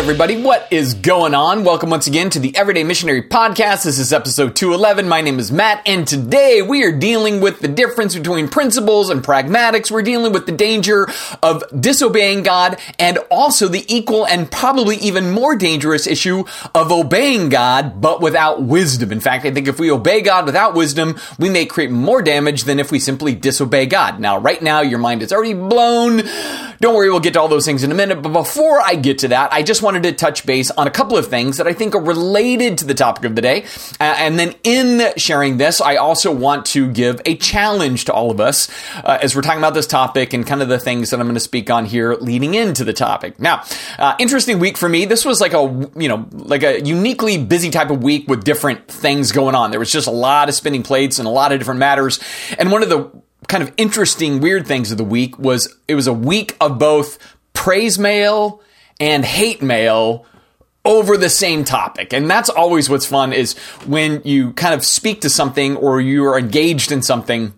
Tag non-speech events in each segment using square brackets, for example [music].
everybody, what is going on? Welcome once again to the Everyday Missionary Podcast. This is episode 211. My name is Matt, and today we are dealing with the difference between principles and pragmatics. We're dealing with the danger of disobeying God and also the equal and probably even more dangerous issue of obeying God, but without wisdom. In fact, I think if we obey God without wisdom, we may create more damage than if we simply disobey God. Now, right now, your mind is already blown. Don't worry, we'll get to all those things in a minute. But before I get to that, I just wanted to touch base on a couple of things that I think are related to the topic of the day. Uh, and then in sharing this, I also want to give a challenge to all of us uh, as we're talking about this topic and kind of the things that I'm going to speak on here leading into the topic. Now, uh, interesting week for me. This was like a, you know, like a uniquely busy type of week with different things going on. There was just a lot of spinning plates and a lot of different matters. And one of the kind of interesting, weird things of the week was it was a week of both praise mail and hate mail over the same topic. And that's always what's fun is when you kind of speak to something or you are engaged in something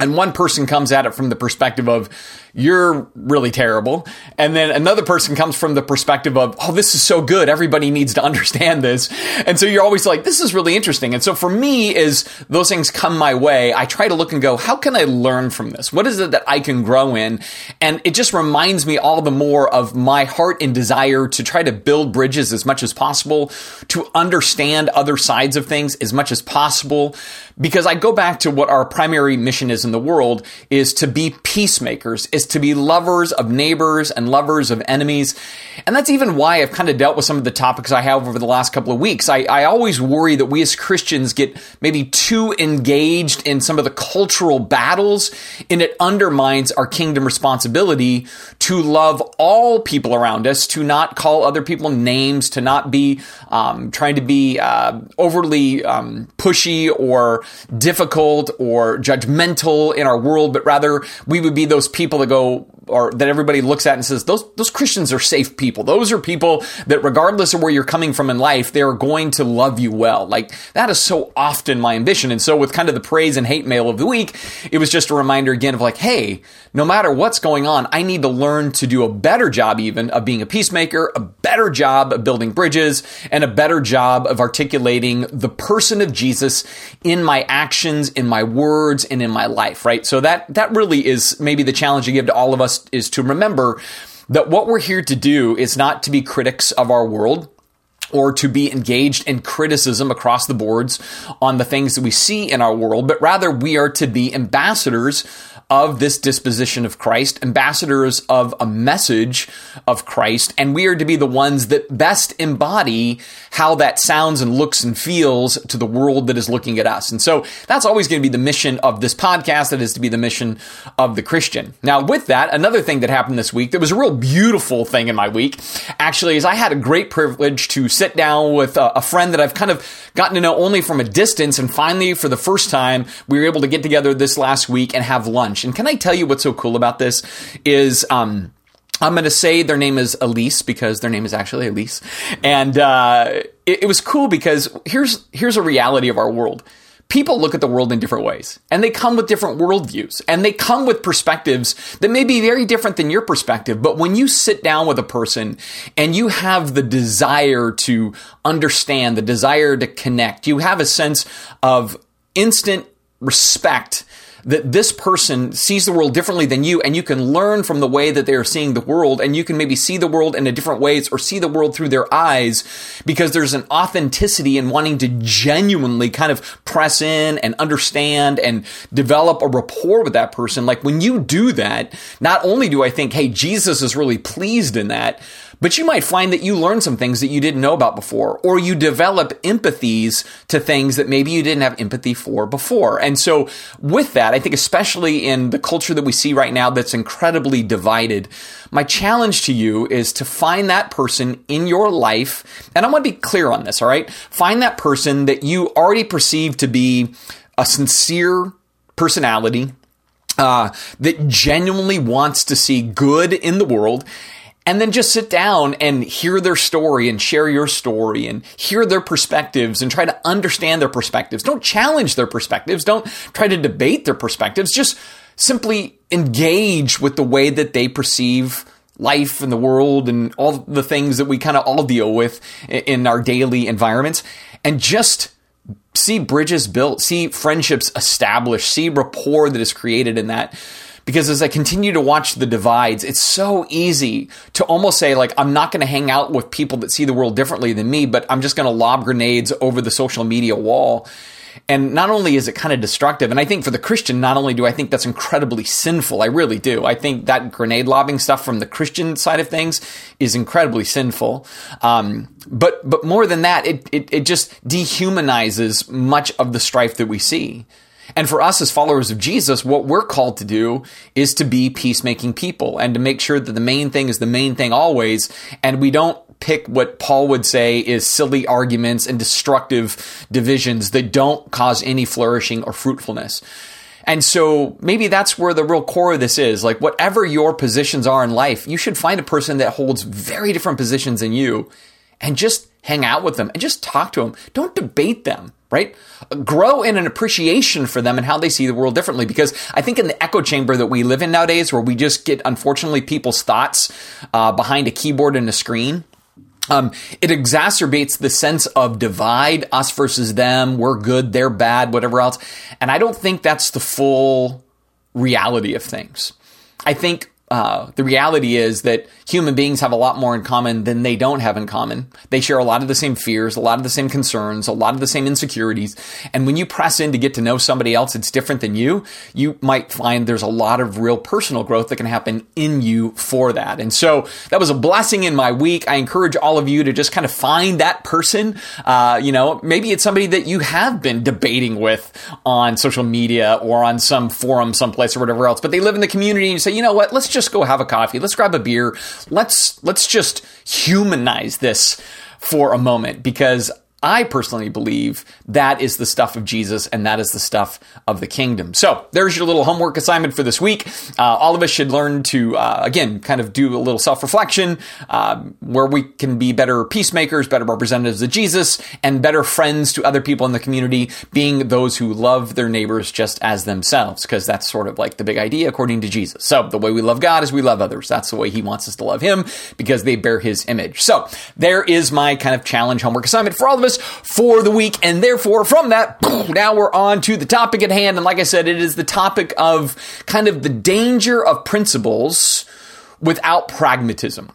and one person comes at it from the perspective of you're really terrible. And then another person comes from the perspective of oh this is so good. Everybody needs to [laughs] understand this. And so you're always like this is really interesting. And so for me is those things come my way. I try to look and go how can i learn from this? What is it that i can grow in? And it just reminds me all the more of my heart and desire to try to build bridges as much as possible to understand other sides of things as much as possible. Because I go back to what our primary mission is in the world is to be peacemakers, to be lovers of neighbors and lovers of enemies. And that's even why I've kind of dealt with some of the topics I have over the last couple of weeks. I, I always worry that we as Christians get maybe too engaged in some of the cultural battles and it undermines our kingdom responsibility to love all people around us, to not call other people names, to not be um, trying to be uh, overly um, pushy or difficult or judgmental in our world, but rather we would be those people that go, or that everybody looks at and says, those, those Christians are safe people. Those are people that regardless of where you're coming from in life, they're going to love you well. Like that is so often my ambition. And so with kind of the praise and hate mail of the week, it was just a reminder again of like, hey, no matter what's going on, I need to learn to do a better job even of being a peacemaker, a better job of building bridges, and a better job of articulating the person of Jesus in my actions, in my words, and in my life, right? So that, that really is maybe the challenge I give to all of us is to remember that what we're here to do is not to be critics of our world or to be engaged in criticism across the boards on the things that we see in our world, but rather we are to be ambassadors of this disposition of Christ, ambassadors of a message of Christ, and we are to be the ones that best embody how that sounds and looks and feels to the world that is looking at us. And so that's always going to be the mission of this podcast. That is to be the mission of the Christian. Now, with that, another thing that happened this week that was a real beautiful thing in my week actually is I had a great privilege to sit down with a, a friend that I've kind of gotten to know only from a distance. And finally, for the first time, we were able to get together this last week and have lunch. And can I tell you what's so cool about this is, um, I'm going to say their name is Elise because their name is actually Elise, and uh, it, it was cool because here's here's a reality of our world. People look at the world in different ways, and they come with different worldviews, and they come with perspectives that may be very different than your perspective. But when you sit down with a person and you have the desire to understand, the desire to connect, you have a sense of instant respect that this person sees the world differently than you and you can learn from the way that they are seeing the world and you can maybe see the world in a different ways or see the world through their eyes because there's an authenticity in wanting to genuinely kind of press in and understand and develop a rapport with that person. Like when you do that, not only do I think, hey, Jesus is really pleased in that, but you might find that you learn some things that you didn't know about before, or you develop empathies to things that maybe you didn't have empathy for before. And so with that, I think especially in the culture that we see right now that's incredibly divided, my challenge to you is to find that person in your life. And I want to be clear on this, all right? Find that person that you already perceive to be a sincere personality, uh, that genuinely wants to see good in the world and then just sit down and hear their story and share your story and hear their perspectives and try to understand their perspectives. Don't challenge their perspectives. Don't try to debate their perspectives. Just simply engage with the way that they perceive life and the world and all the things that we kind of all deal with in our daily environments and just see bridges built, see friendships established, see rapport that is created in that. Because as I continue to watch the divides, it's so easy to almost say, like, I'm not going to hang out with people that see the world differently than me, but I'm just going to lob grenades over the social media wall. And not only is it kind of destructive, and I think for the Christian, not only do I think that's incredibly sinful, I really do. I think that grenade lobbing stuff from the Christian side of things is incredibly sinful. Um, but but more than that, it, it it just dehumanizes much of the strife that we see. And for us as followers of Jesus, what we're called to do is to be peacemaking people and to make sure that the main thing is the main thing always. And we don't pick what Paul would say is silly arguments and destructive divisions that don't cause any flourishing or fruitfulness. And so maybe that's where the real core of this is. Like, whatever your positions are in life, you should find a person that holds very different positions than you and just hang out with them and just talk to them. Don't debate them, right? Grow in an appreciation for them and how they see the world differently. Because I think in the echo chamber that we live in nowadays, where we just get, unfortunately, people's thoughts uh, behind a keyboard and a screen, um, it exacerbates the sense of divide, us versus them, we're good, they're bad, whatever else. And I don't think that's the full reality of things. I think uh, the reality is that human beings have a lot more in common than they don't have in common. They share a lot of the same fears, a lot of the same concerns, a lot of the same insecurities. And when you press in to get to know somebody else that's different than you, you might find there's a lot of real personal growth that can happen in you for that. And so that was a blessing in my week. I encourage all of you to just kind of find that person. Uh, you know, maybe it's somebody that you have been debating with on social media or on some forum someplace or whatever else, but they live in the community and you say, you know what, let's just just go have a coffee. Let's grab a beer. Let's let's just humanize this for a moment because I personally believe that is the stuff of Jesus and that is the stuff of the kingdom. So there's your little homework assignment for this week. Uh, all of us should learn to, uh, again, kind of do a little self reflection um, where we can be better peacemakers, better representatives of Jesus, and better friends to other people in the community, being those who love their neighbors just as themselves, because that's sort of like the big idea according to Jesus. So the way we love God is we love others. That's the way he wants us to love him because they bear his image. So there is my kind of challenge homework assignment for all of us for the week. And therefore, from that, [clears throat] now we're on to the topic at hand. And like I said, it is the topic of kind of the danger of principles without pragmatism.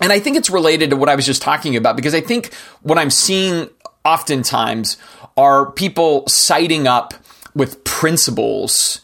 And I think it's related to what I was just talking about because I think what I'm seeing oftentimes are people citing up with principles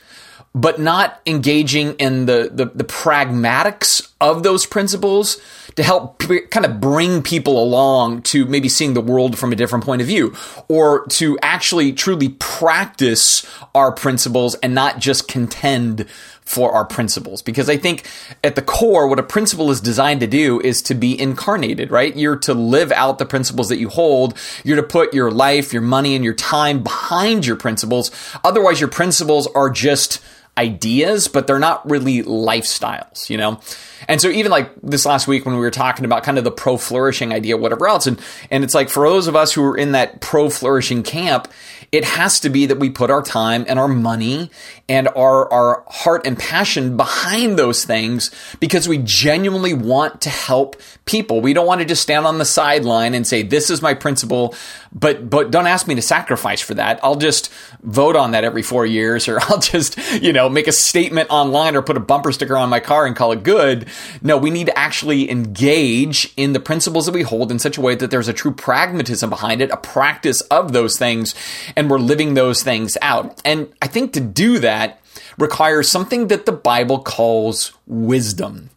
but not engaging in the, the, the, pragmatics of those principles to help p- kind of bring people along to maybe seeing the world from a different point of view or to actually truly practice our principles and not just contend for our principles. Because I think at the core, what a principle is designed to do is to be incarnated, right? You're to live out the principles that you hold. You're to put your life, your money, and your time behind your principles. Otherwise, your principles are just ideas, but they're not really lifestyles, you know? And so even like this last week when we were talking about kind of the pro flourishing idea, whatever else, and, and it's like for those of us who are in that pro flourishing camp, it has to be that we put our time and our money and our, our heart and passion behind those things because we genuinely want to help people. We don't want to just stand on the sideline and say, this is my principle, but, but don't ask me to sacrifice for that. I'll just vote on that every four years or [laughs] I'll just, you know, make a statement online or put a bumper sticker on my car and call it good. No, we need to actually engage in the principles that we hold in such a way that there's a true pragmatism behind it, a practice of those things and we're living those things out. And I think to do that requires something that the Bible calls wisdom.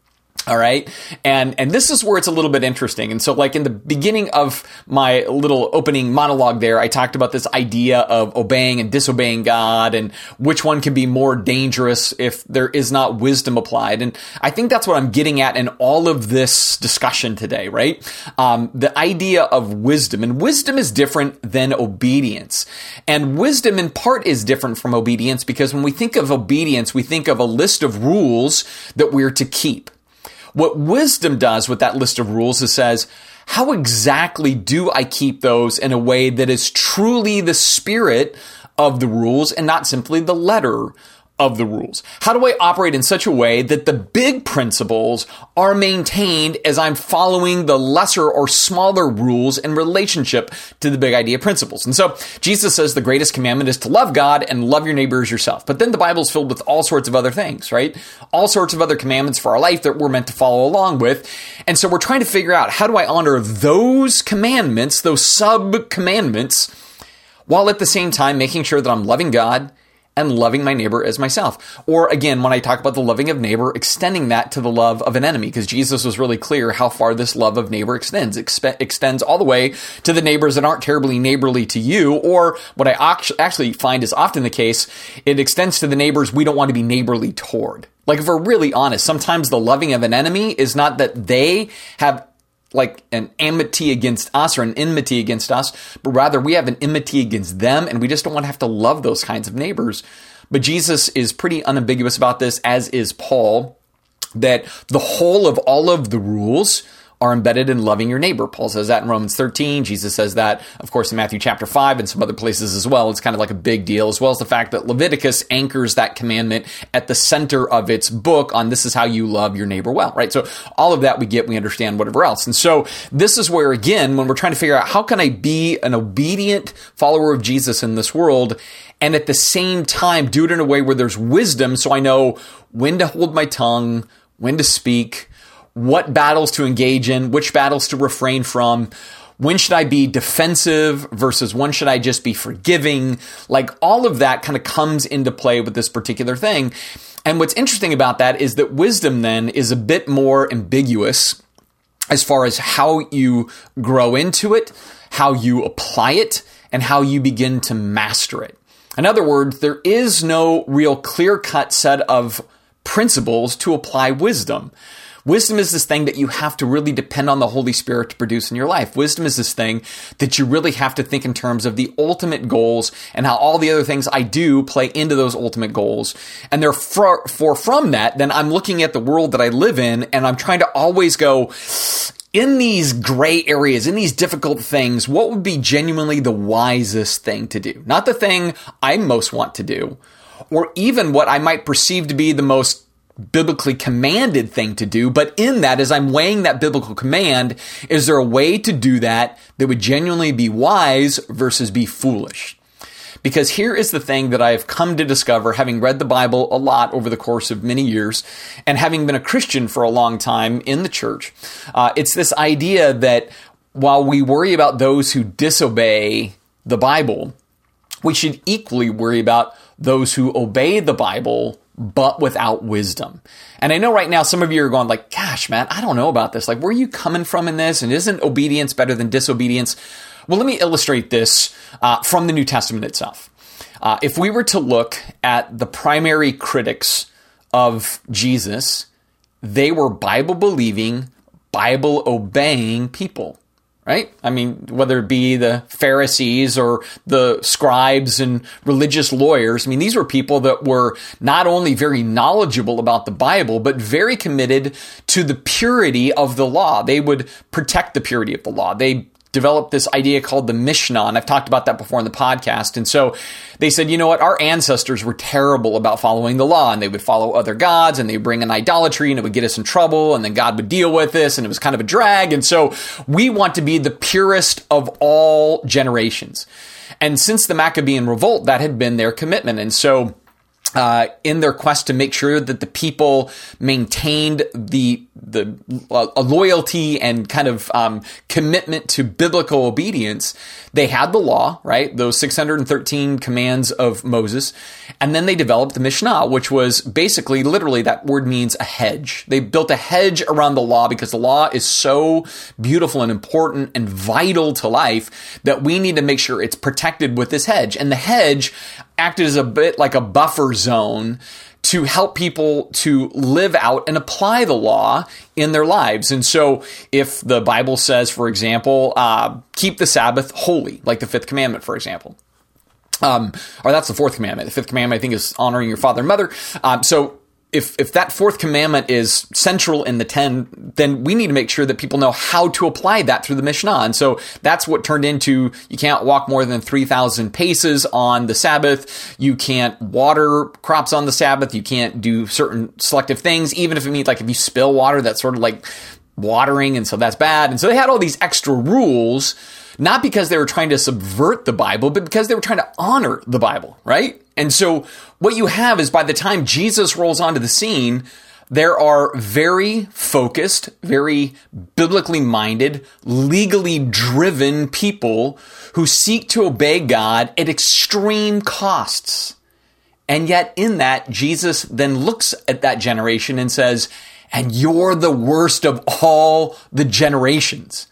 All right. And, and this is where it's a little bit interesting. And so, like in the beginning of my little opening monologue there, I talked about this idea of obeying and disobeying God and which one can be more dangerous if there is not wisdom applied. And I think that's what I'm getting at in all of this discussion today, right? Um, the idea of wisdom and wisdom is different than obedience. And wisdom in part is different from obedience because when we think of obedience, we think of a list of rules that we're to keep. What wisdom does with that list of rules is says, how exactly do I keep those in a way that is truly the spirit of the rules and not simply the letter of the rules? How do I operate in such a way that the big principles are maintained as I'm following the lesser or smaller rules in relationship to the big idea principles? And so Jesus says the greatest commandment is to love God and love your neighbor as yourself. But then the Bible's filled with all sorts of other things, right? All sorts of other commandments for our life that we're meant to follow along with. And so we're trying to figure out how do I honor those commandments, those sub commandments, while at the same time making sure that I'm loving God and loving my neighbor as myself. Or again, when I talk about the loving of neighbor, extending that to the love of an enemy, because Jesus was really clear how far this love of neighbor extends. Expe- extends all the way to the neighbors that aren't terribly neighborly to you, or what I actually find is often the case, it extends to the neighbors we don't want to be neighborly toward. Like if we're really honest, sometimes the loving of an enemy is not that they have like an enmity against us or an enmity against us, but rather we have an enmity against them and we just don't want to have to love those kinds of neighbors. But Jesus is pretty unambiguous about this, as is Paul, that the whole of all of the rules are embedded in loving your neighbor. Paul says that in Romans 13. Jesus says that, of course, in Matthew chapter 5 and some other places as well. It's kind of like a big deal, as well as the fact that Leviticus anchors that commandment at the center of its book on this is how you love your neighbor well, right? So all of that we get, we understand whatever else. And so this is where, again, when we're trying to figure out how can I be an obedient follower of Jesus in this world and at the same time do it in a way where there's wisdom so I know when to hold my tongue, when to speak, what battles to engage in, which battles to refrain from. When should I be defensive versus when should I just be forgiving? Like all of that kind of comes into play with this particular thing. And what's interesting about that is that wisdom then is a bit more ambiguous as far as how you grow into it, how you apply it, and how you begin to master it. In other words, there is no real clear cut set of principles to apply wisdom. Wisdom is this thing that you have to really depend on the Holy Spirit to produce in your life. Wisdom is this thing that you really have to think in terms of the ultimate goals and how all the other things I do play into those ultimate goals. And therefore, from that, then I'm looking at the world that I live in and I'm trying to always go, in these gray areas, in these difficult things, what would be genuinely the wisest thing to do? Not the thing I most want to do, or even what I might perceive to be the most biblically commanded thing to do. But in that, as I'm weighing that biblical command, is there a way to do that that would genuinely be wise versus be foolish? Because here is the thing that I've come to discover, having read the Bible a lot over the course of many years, and having been a Christian for a long time in the church. Uh, it's this idea that while we worry about those who disobey the Bible, we should equally worry about those who obey the Bible but without wisdom. And I know right now some of you are going like, gosh, man, I don't know about this. Like, where are you coming from in this? And isn't obedience better than disobedience? Well, let me illustrate this uh, from the New Testament itself. Uh, if we were to look at the primary critics of Jesus, they were Bible believing, Bible obeying people right? I mean, whether it be the Pharisees or the scribes and religious lawyers, I mean, these were people that were not only very knowledgeable about the Bible, but very committed to the purity of the law. They would protect the purity of the law. They developed this idea called the Mishnah, and I've talked about that before in the podcast. And so they said, you know what, our ancestors were terrible about following the law, and they would follow other gods, and they would bring in idolatry, and it would get us in trouble, and then God would deal with this, and it was kind of a drag. And so we want to be the purest of all generations. And since the Maccabean revolt, that had been their commitment. And so uh, in their quest to make sure that the people maintained the the uh, loyalty and kind of um, commitment to biblical obedience, they had the law, right? Those 613 commands of Moses, and then they developed the Mishnah, which was basically, literally, that word means a hedge. They built a hedge around the law because the law is so beautiful and important and vital to life that we need to make sure it's protected with this hedge. And the hedge acted as a bit like a buffer zone to help people to live out and apply the law in their lives. And so, if the Bible says, for example, uh, keep the Sabbath holy, like the fifth commandment, for example, um, or that's the fourth commandment. The fifth commandment, I think, is honoring your father and mother. Um, so if if that fourth commandment is central in the 10 then we need to make sure that people know how to apply that through the mishnah. And so that's what turned into you can't walk more than 3000 paces on the sabbath. You can't water crops on the sabbath. You can't do certain selective things. Even if it means like if you spill water that's sort of like watering and so that's bad. And so they had all these extra rules not because they were trying to subvert the Bible, but because they were trying to honor the Bible, right? And so what you have is by the time Jesus rolls onto the scene, there are very focused, very biblically minded, legally driven people who seek to obey God at extreme costs. And yet, in that, Jesus then looks at that generation and says, And you're the worst of all the generations.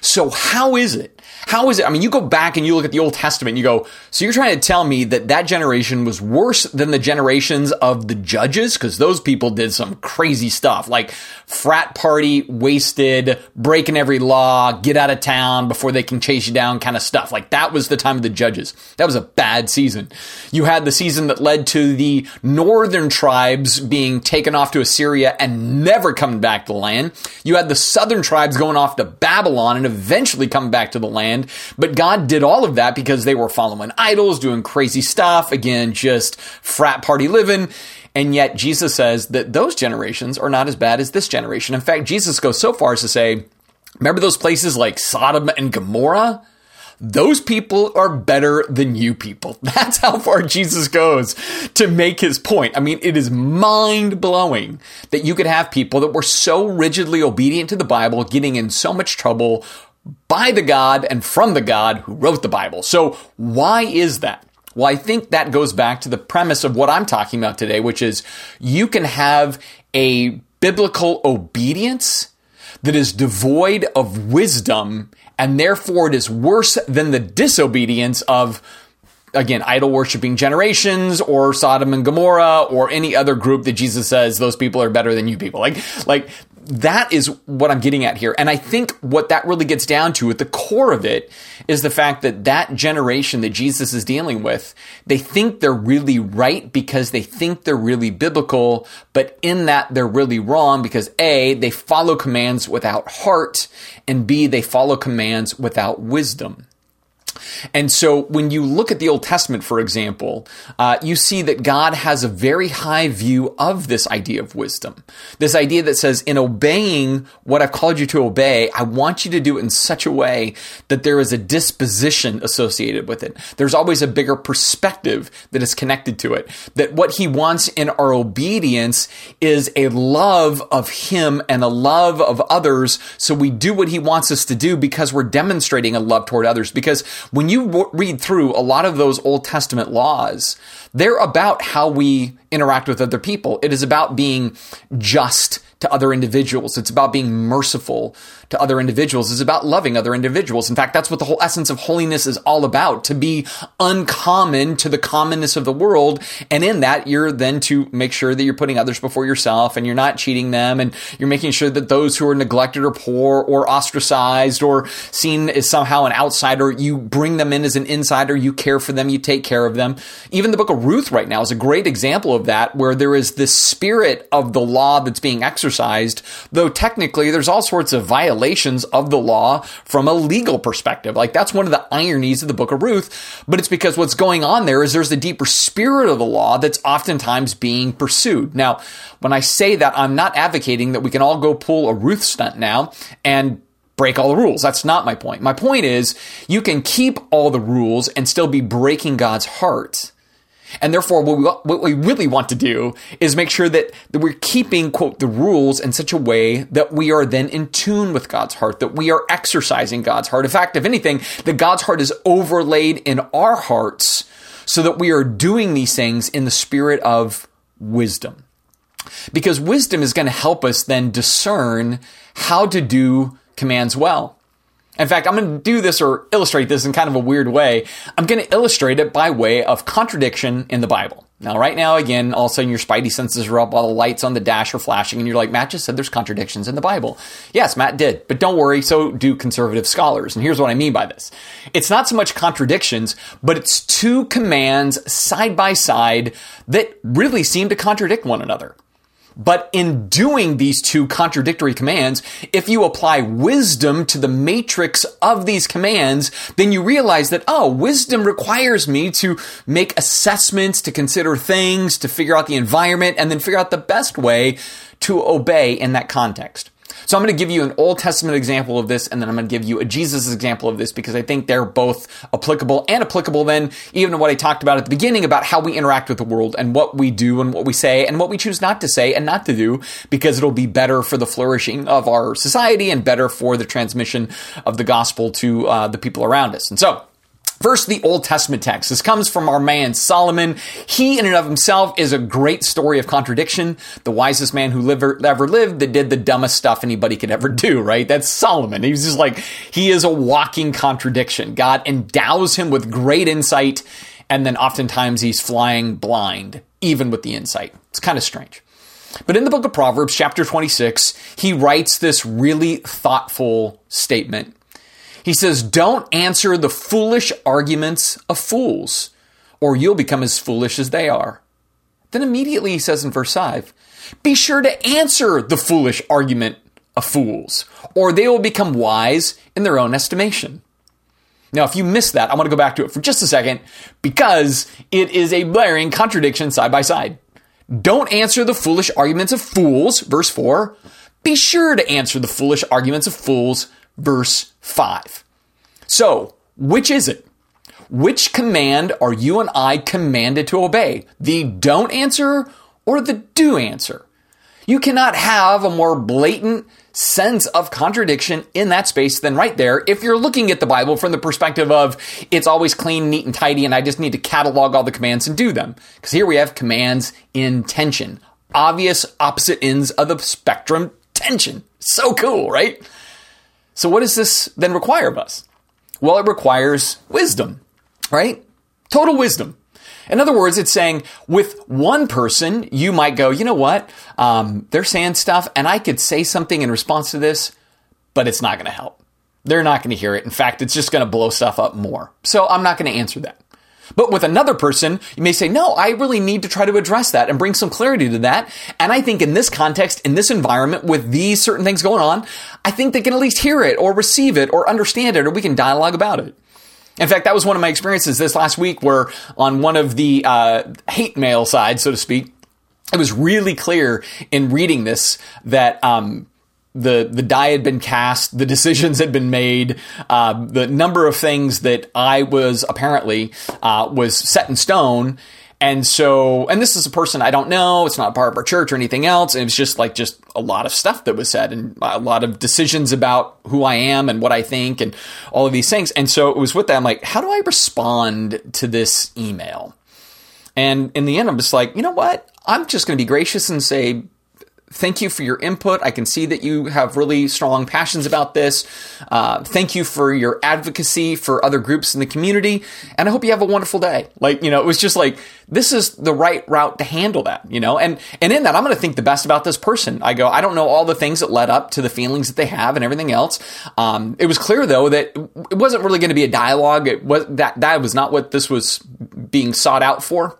So, how is it how is it? I mean, you go back and you look at the Old Testament and you go, so you're trying to tell me that that generation was worse than the generations of the judges? Because those people did some crazy stuff like frat party, wasted, breaking every law, get out of town before they can chase you down kind of stuff. Like that was the time of the judges. That was a bad season. You had the season that led to the northern tribes being taken off to Assyria and never coming back to the land. You had the southern tribes going off to Babylon and eventually coming back to the land land. But God did all of that because they were following idols, doing crazy stuff. Again, just frat party living. And yet Jesus says that those generations are not as bad as this generation. In fact, Jesus goes so far as to say, remember those places like Sodom and Gomorrah? those people are better than you people. [laughs] That's how far Jesus goes to make his point. I mean, it is mind blowing that you could have people that were so rigidly obedient to the Bible getting in so much trouble by the God and from the God who wrote the Bible. So why is that? Well, I think that goes back to the premise of what I'm talking about today, which is you can have a biblical obedience that is devoid of wisdom, and therefore it is worse than the disobedience of again, idol worshiping generations or Sodom and Gomorrah or any other group that Jesus says those people are better than you people. Like, like that is what I'm getting at here. And I think what that really gets down to at the core of it is the fact that that generation that Jesus is dealing with, they think they're really right because they think they're really biblical, but in that they're really wrong because A, they follow commands without heart, and B, they follow commands without wisdom. And so when you look at the Old Testament, for example, uh, you see that God has a very high view of this idea of wisdom. This idea that says, in obeying what I've called you to obey, I want you to do it in such a way that there is a disposition associated with it. There's always a bigger perspective that is connected to it. That what he wants in our obedience is a love of him and a love of others. So we do what he wants us to do because we're demonstrating a love toward others. Because when you read through a lot of those Old Testament laws, they're about how we interact with other people. It is about being just to other individuals. It's about being merciful to other individuals. It's about loving other individuals. In fact, that's what the whole essence of holiness is all about to be uncommon to the commonness of the world. And in that, you're then to make sure that you're putting others before yourself and you're not cheating them and you're making sure that those who are neglected or poor or ostracized or seen as somehow an outsider, you bring them in as an insider, you care for them, you take care of them. Even the book of Ruth right now is a great example of that, where there is this spirit of the law that's being exercised, though technically there's all sorts of violations of the law from a legal perspective. Like that's one of the ironies of the book of Ruth, but it's because what's going on there is there's the deeper spirit of the law that's oftentimes being pursued. Now, when I say that, I'm not advocating that we can all go pull a Ruth stunt now and break all the rules. That's not my point. My point is you can keep all the rules and still be breaking God's heart. And therefore, what we, what we really want to do is make sure that, that we're keeping, quote, the rules in such a way that we are then in tune with God's heart, that we are exercising God's heart. In fact, if anything, that God's heart is overlaid in our hearts so that we are doing these things in the spirit of wisdom. Because wisdom is going to help us then discern how to do commands well. In fact, I'm going to do this or illustrate this in kind of a weird way. I'm going to illustrate it by way of contradiction in the Bible. Now, right now, again, all of a sudden your spidey senses are up, all the lights on the dash are flashing, and you're like, Matt just said there's contradictions in the Bible. Yes, Matt did, but don't worry, so do conservative scholars. And here's what I mean by this it's not so much contradictions, but it's two commands side by side that really seem to contradict one another. But in doing these two contradictory commands, if you apply wisdom to the matrix of these commands, then you realize that, oh, wisdom requires me to make assessments, to consider things, to figure out the environment, and then figure out the best way to obey in that context. So I'm going to give you an Old Testament example of this, and then I'm going to give you a Jesus example of this because I think they're both applicable and applicable then even to what I talked about at the beginning about how we interact with the world and what we do and what we say and what we choose not to say and not to do because it'll be better for the flourishing of our society and better for the transmission of the gospel to uh, the people around us. And so, First, the Old Testament text. This comes from our man Solomon. He, in and of himself, is a great story of contradiction. The wisest man who ever, ever lived that did the dumbest stuff anybody could ever do, right? That's Solomon. He's just like, he is a walking contradiction. God endows him with great insight, and then oftentimes he's flying blind, even with the insight. It's kind of strange. But in the book of Proverbs, chapter 26, he writes this really thoughtful statement he says, Don't answer the foolish arguments of fools, or you'll become as foolish as they are. Then immediately he says in verse 5, Be sure to answer the foolish argument of fools, or they will become wise in their own estimation. Now, if you missed that, I want to go back to it for just a second because it is a blaring contradiction side by side. Don't answer the foolish arguments of fools, verse 4. Be sure to answer the foolish arguments of fools, verse 5. So, which is it? Which command are you and I commanded to obey? The don't answer or the do answer? You cannot have a more blatant sense of contradiction in that space than right there if you're looking at the Bible from the perspective of it's always clean, neat, and tidy, and I just need to catalog all the commands and do them. Because here we have commands in tension. Obvious opposite ends of the spectrum tension. So cool, right? So, what does this then require of us? Well, it requires wisdom, right? Total wisdom. In other words, it's saying with one person, you might go, you know what? Um, they're saying stuff, and I could say something in response to this, but it's not going to help. They're not going to hear it. In fact, it's just going to blow stuff up more. So I'm not going to answer that. But with another person, you may say, no, I really need to try to address that and bring some clarity to that. And I think in this context, in this environment, with these certain things going on, I think they can at least hear it or receive it or understand it or we can dialogue about it. In fact, that was one of my experiences this last week where on one of the uh, hate mail side, so to speak, it was really clear in reading this that um, the the die had been cast, the decisions had been made, uh, the number of things that I was apparently uh, was set in stone. And so, and this is a person I don't know. It's not part of our church or anything else. And it was just like just a lot of stuff that was said and a lot of decisions about who I am and what I think and all of these things. And so it was with that. I'm like, how do I respond to this email? And in the end, I'm just like, you know what? I'm just going to be gracious and say, thank you for your input. I can see that you have really strong passions about this. Uh, thank you for your advocacy for other groups in the community. And I hope you have a wonderful day. Like, you know, it was just like, this is the right route to handle that, you know? And, and in that, I'm going to think the best about this person. I go, I don't know all the things that led up to the feelings that they have and everything else. Um, it was clear though that it wasn't really going to be a dialogue. It was that, that was not what this was being sought out for.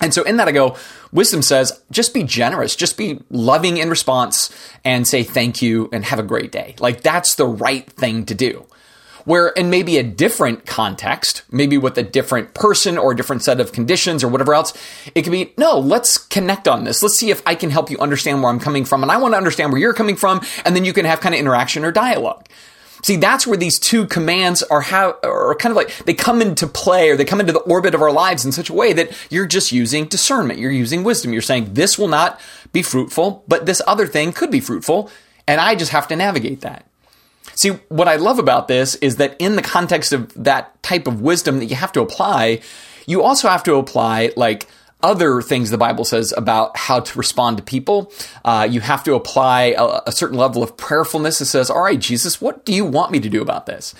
And so in that, I go, wisdom says, just be generous, just be loving in response and say thank you and have a great day. Like that's the right thing to do. Where in maybe a different context, maybe with a different person or a different set of conditions or whatever else, it could be, no, let's connect on this. Let's see if I can help you understand where I'm coming from. And I want to understand where you're coming from. And then you can have kind of interaction or dialogue. See, that's where these two commands are how are kind of like they come into play or they come into the orbit of our lives in such a way that you're just using discernment. You're using wisdom. You're saying this will not be fruitful, but this other thing could be fruitful, and I just have to navigate that. See, what I love about this is that in the context of that type of wisdom that you have to apply, you also have to apply like other things the Bible says about how to respond to people. Uh, you have to apply a, a certain level of prayerfulness that says, all right, Jesus, what do you want me to do about this?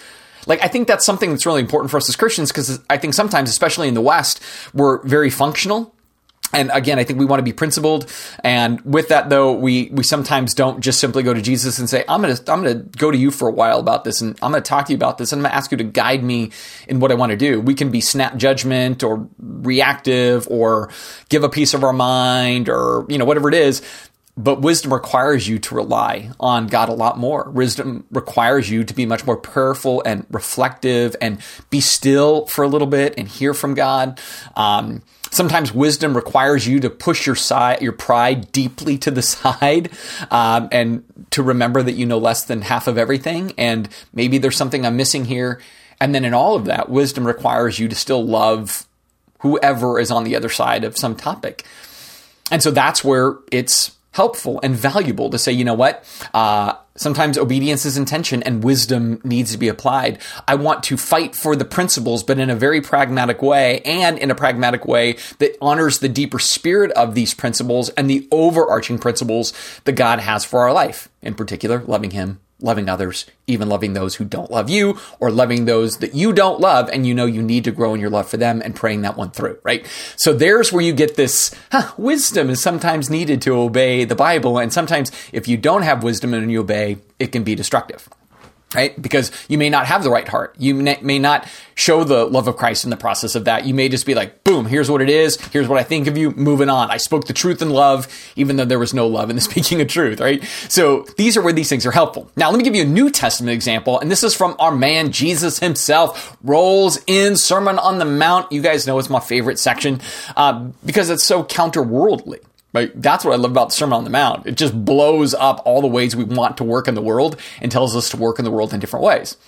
Like, I think that's something that's really important for us as Christians because I think sometimes, especially in the West, we're very functional and again, I think we want to be principled. And with that, though, we we sometimes don't just simply go to Jesus and say, "I'm gonna I'm gonna go to you for a while about this, and I'm gonna talk to you about this, and I'm gonna ask you to guide me in what I want to do." We can be snap judgment or reactive or give a piece of our mind or you know whatever it is. but wisdom requires you to rely on God a lot more. Wisdom requires you to be much more prayerful and reflective and be still for a little bit and hear from God. Um, sometimes wisdom requires you to push your side, your pride deeply to the [laughs] side, um, and to remember that you know less than half of everything. And maybe there's something I'm missing here. And then in all of that, wisdom requires you to still love whoever is on the other side of some topic. And so that's where it's helpful and valuable to say, you know what? Uh, sometimes obedience is intention and wisdom needs to be applied. I want to fight for the principles, but in a very pragmatic way and in a pragmatic way that honors the deeper spirit of these principles and the overarching principles that God has for our life. In particular, loving Him, loving others, even loving those who don't love you, or loving those that you don't love, and you know you need to grow in your love for them and praying that one through, right? So there's where you get this huh, wisdom is sometimes needed to obey the Bible, and sometimes if you don't have wisdom and you obey, it can be destructive right? Because you may not have the right heart. You may not show the love of Christ in the process of that. You may just be like, boom, here's what it is. Here's what I think of you. Moving on. I spoke the truth in love, even though there was no love in the [laughs] speaking of truth, right? So these are where these things are helpful. Now, let me give you a New Testament example. And this is from our man, Jesus himself, rolls in Sermon on the Mount. You guys know it's my favorite section uh, because it's so counterworldly. Right? That's what I love about the Sermon on the Mount. It just blows up all the ways we want to work in the world and tells us to work in the world in different ways.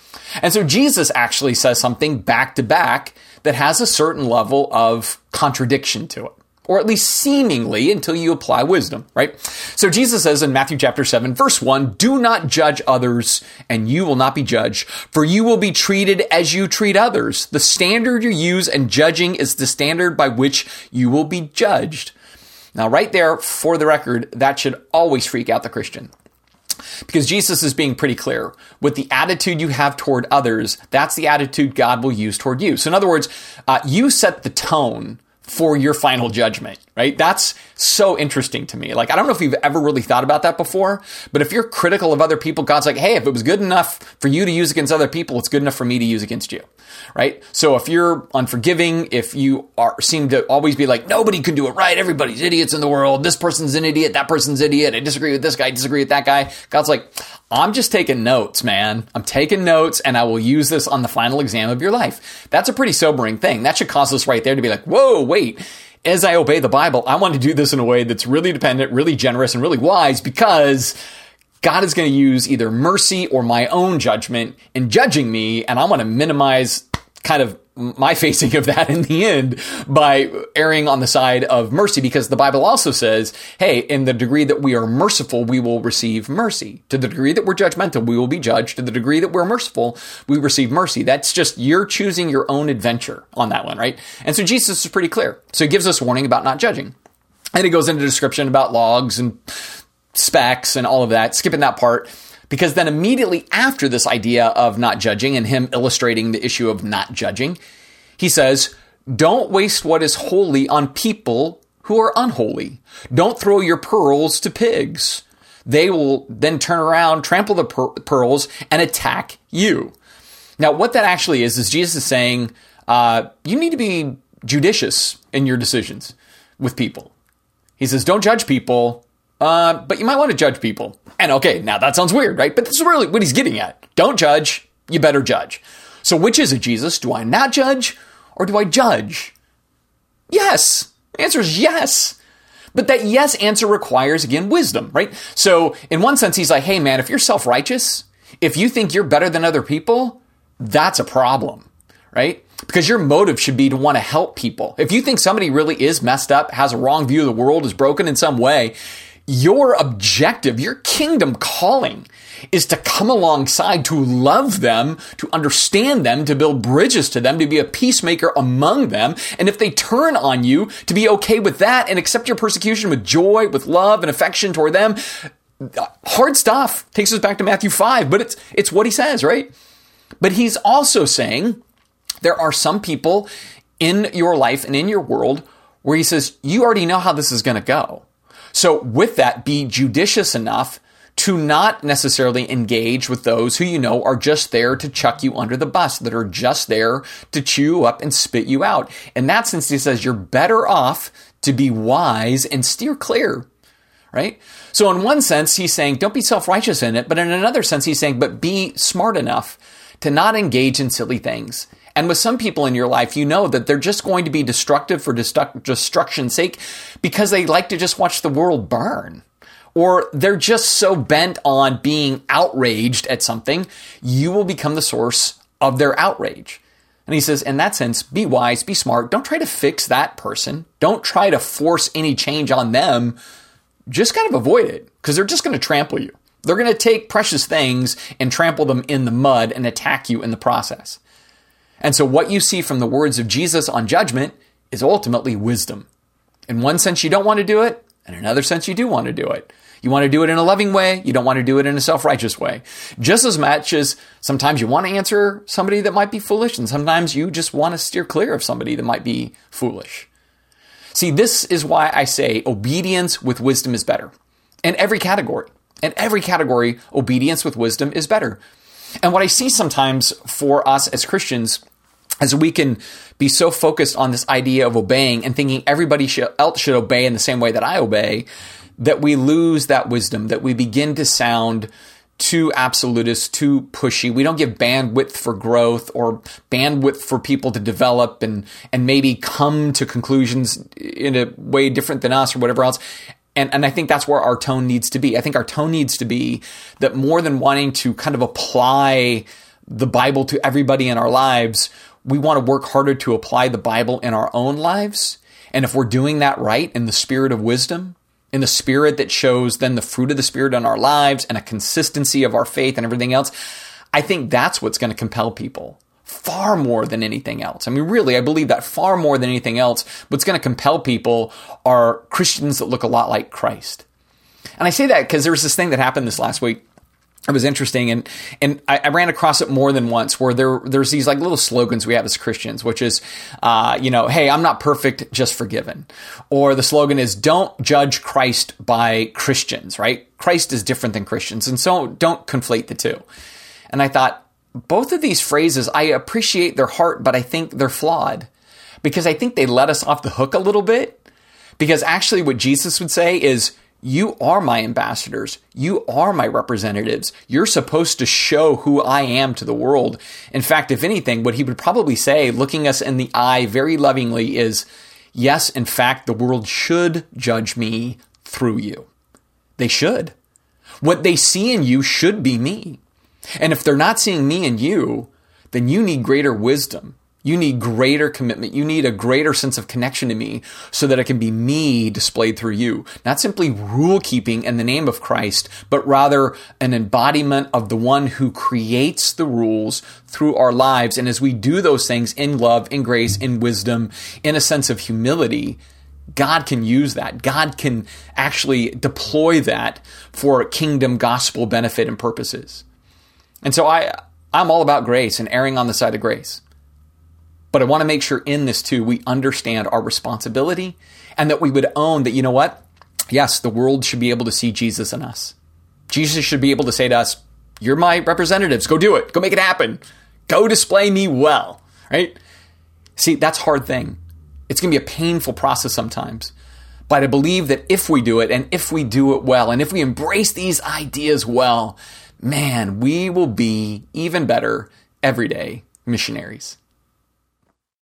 And so Jesus actually says something back to back that has a certain level of contradiction to it. Or at least seemingly until you apply wisdom, right? So Jesus says in Matthew chapter 7, verse 1, do not judge others and you will not be judged, for you will be treated as you treat others. The standard you use in judging is the standard by which you will be judged. Now, right there, for the record, that should always freak out the Christian. Because Jesus is being pretty clear. With the attitude you have toward others, that's the attitude God will use toward you. So, in other words, uh, you set the tone for your final judgment, right? That's so interesting to me. Like, I don't know if you've ever really thought about that before, but if you're critical of other people, God's like, hey, if it was good enough for you to use against other people, it's good enough for me to use against you, right? So if you're unforgiving, if you are seem to always be like, nobody can do it right, everybody's idiots in the world, this person's an idiot, that person's idiot, I disagree with this guy, I disagree with that guy, God's like, I'm just taking notes, man. I'm taking notes and I will use this on the final exam of your life. That's a pretty sobering thing. That should cause us right there to be like, whoa, wait. As I obey the Bible, I want to do this in a way that's really dependent, really generous, and really wise because God is going to use either mercy or my own judgment in judging me. And I want to minimize kind of my [laughs] facing of that in the end by erring on the side of mercy because the Bible also says, hey, in the degree that we are merciful, we will receive mercy. To the degree that we're judgmental, we will be judged. To the degree that we're merciful, we receive mercy. That's just you're choosing your own adventure on that one, right? And so Jesus is pretty clear. So he gives us warning about not judging. And he goes into description about logs and specks and all of that, skipping that part. Because then immediately after this idea of not judging and him illustrating the issue of not judging, he says, Don't waste what is holy on people who are unholy. Don't throw your pearls to pigs. They will then turn around, trample the per- pearls, and attack you. Now, what that actually is, is Jesus is saying, uh, you need to be judicious in your decisions with people. He says, don't judge people, uh, but you might want to judge people. And okay, now that sounds weird, right? But this is really what he's getting at. Don't judge, you better judge. So which is it, Jesus? Do I not judge or do I judge? Yes. The answer is yes. But that yes answer requires, again, wisdom, right? So in one sense, he's like, hey man, if you're self righteous, if you think you're better than other people, that's a problem, right? Because your motive should be to want to help people. If you think somebody really is messed up, has a wrong view of the world, is broken in some way, your objective, your kingdom calling is to come alongside, to love them, to understand them, to build bridges to them, to be a peacemaker among them. And if they turn on you, to be okay with that and accept your persecution with joy, with love and affection toward them. Hard stuff takes us back to Matthew 5, but it's, it's what he says, right? But he's also saying there are some people in your life and in your world where he says, you already know how this is going to go. So with that, be judicious enough to not necessarily engage with those who you know are just there to chuck you under the bus, that are just there to chew up and spit you out. In that sense, he says you're better off to be wise and steer clear. right? So in one sense, he's saying, don't be self-righteous in it. But in another sense, he's saying, but be smart enough to not engage in silly things. And with some people in your life, you know that they're just going to be destructive for destruct- destruction's sake because they like to just watch the world burn. Or they're just so bent on being outraged at something, you will become the source of their outrage. And he says, in that sense, be wise, be smart. Don't try to fix that person. Don't try to force any change on them. Just kind of avoid it because they're just going to trample you. They're going to take precious things and trample them in the mud and attack you in the process. And so, what you see from the words of Jesus on judgment is ultimately wisdom. In one sense, you don't want to do it. And in another sense, you do want to do it. You want to do it in a loving way. You don't want to do it in a self-righteous way. Just as much as sometimes you want to answer somebody that might be foolish and sometimes you just want to steer clear of somebody that might be foolish. See, this is why I say obedience with wisdom is better. In every category. In every category, obedience with wisdom is better. And what I see sometimes for us as Christians as we can be so focused on this idea of obeying and thinking everybody else should obey in the same way that I obey that we lose that wisdom, that we begin to sound too absolutist, too pushy. We don't give bandwidth for growth or bandwidth for people to develop and and maybe come to conclusions in a way different than us or whatever else. And, and I think that's where our tone needs to be. I think our tone needs to be that more than wanting to kind of apply the Bible to everybody in our lives, we want to work harder to apply the Bible in our own lives. And if we're doing that right in the spirit of wisdom, in the spirit that shows then the fruit of the spirit in our lives and a consistency of our faith and everything else, I think that's what's going to compel people far more than anything else. I mean, really, I believe that far more than anything else, what's going to compel people are Christians that look a lot like Christ. And I say that because there was this thing that happened this last week it was interesting and and I, I, ran across it more than once where there there's these like little slogans we have as Christians, which is uh, you know, hey, I'm not perfect, just forgiven. Or the slogan is don't judge Christ by Christians, right? Christ is different than Christians, and so don't conflate the two. And I thought both of these phrases, I appreciate their heart, but I think they're flawed because I think they let us off the hook a little bit. Because actually, what Jesus would say is you are my ambassadors. You are my representatives. You're supposed to show who I am to the world. In fact, if anything, what he would probably say, looking us in the eye very lovingly, is yes, in fact, the world should judge me through you. They should. What they see in you should be me. And if they're not seeing me in you, then you need greater wisdom. You need greater commitment. You need a greater sense of connection to me so that it can be me displayed through you. Not simply rule keeping in the name of Christ, but rather an embodiment of the one who creates the rules through our lives. And as we do those things in love, in grace, in wisdom, in a sense of humility, God can use that. God can actually deploy that for kingdom gospel benefit and purposes. And so I, I'm all about grace and erring on the side of grace. But I want to make sure in this too, we understand our responsibility and that we would own that, you know what? Yes, the world should be able to see Jesus in us. Jesus should be able to say to us, You're my representatives. Go do it. Go make it happen. Go display me well. Right? See, that's hard thing. It's going to be a painful process sometimes. But I believe that if we do it and if we do it well and if we embrace these ideas well, man, we will be even better everyday missionaries.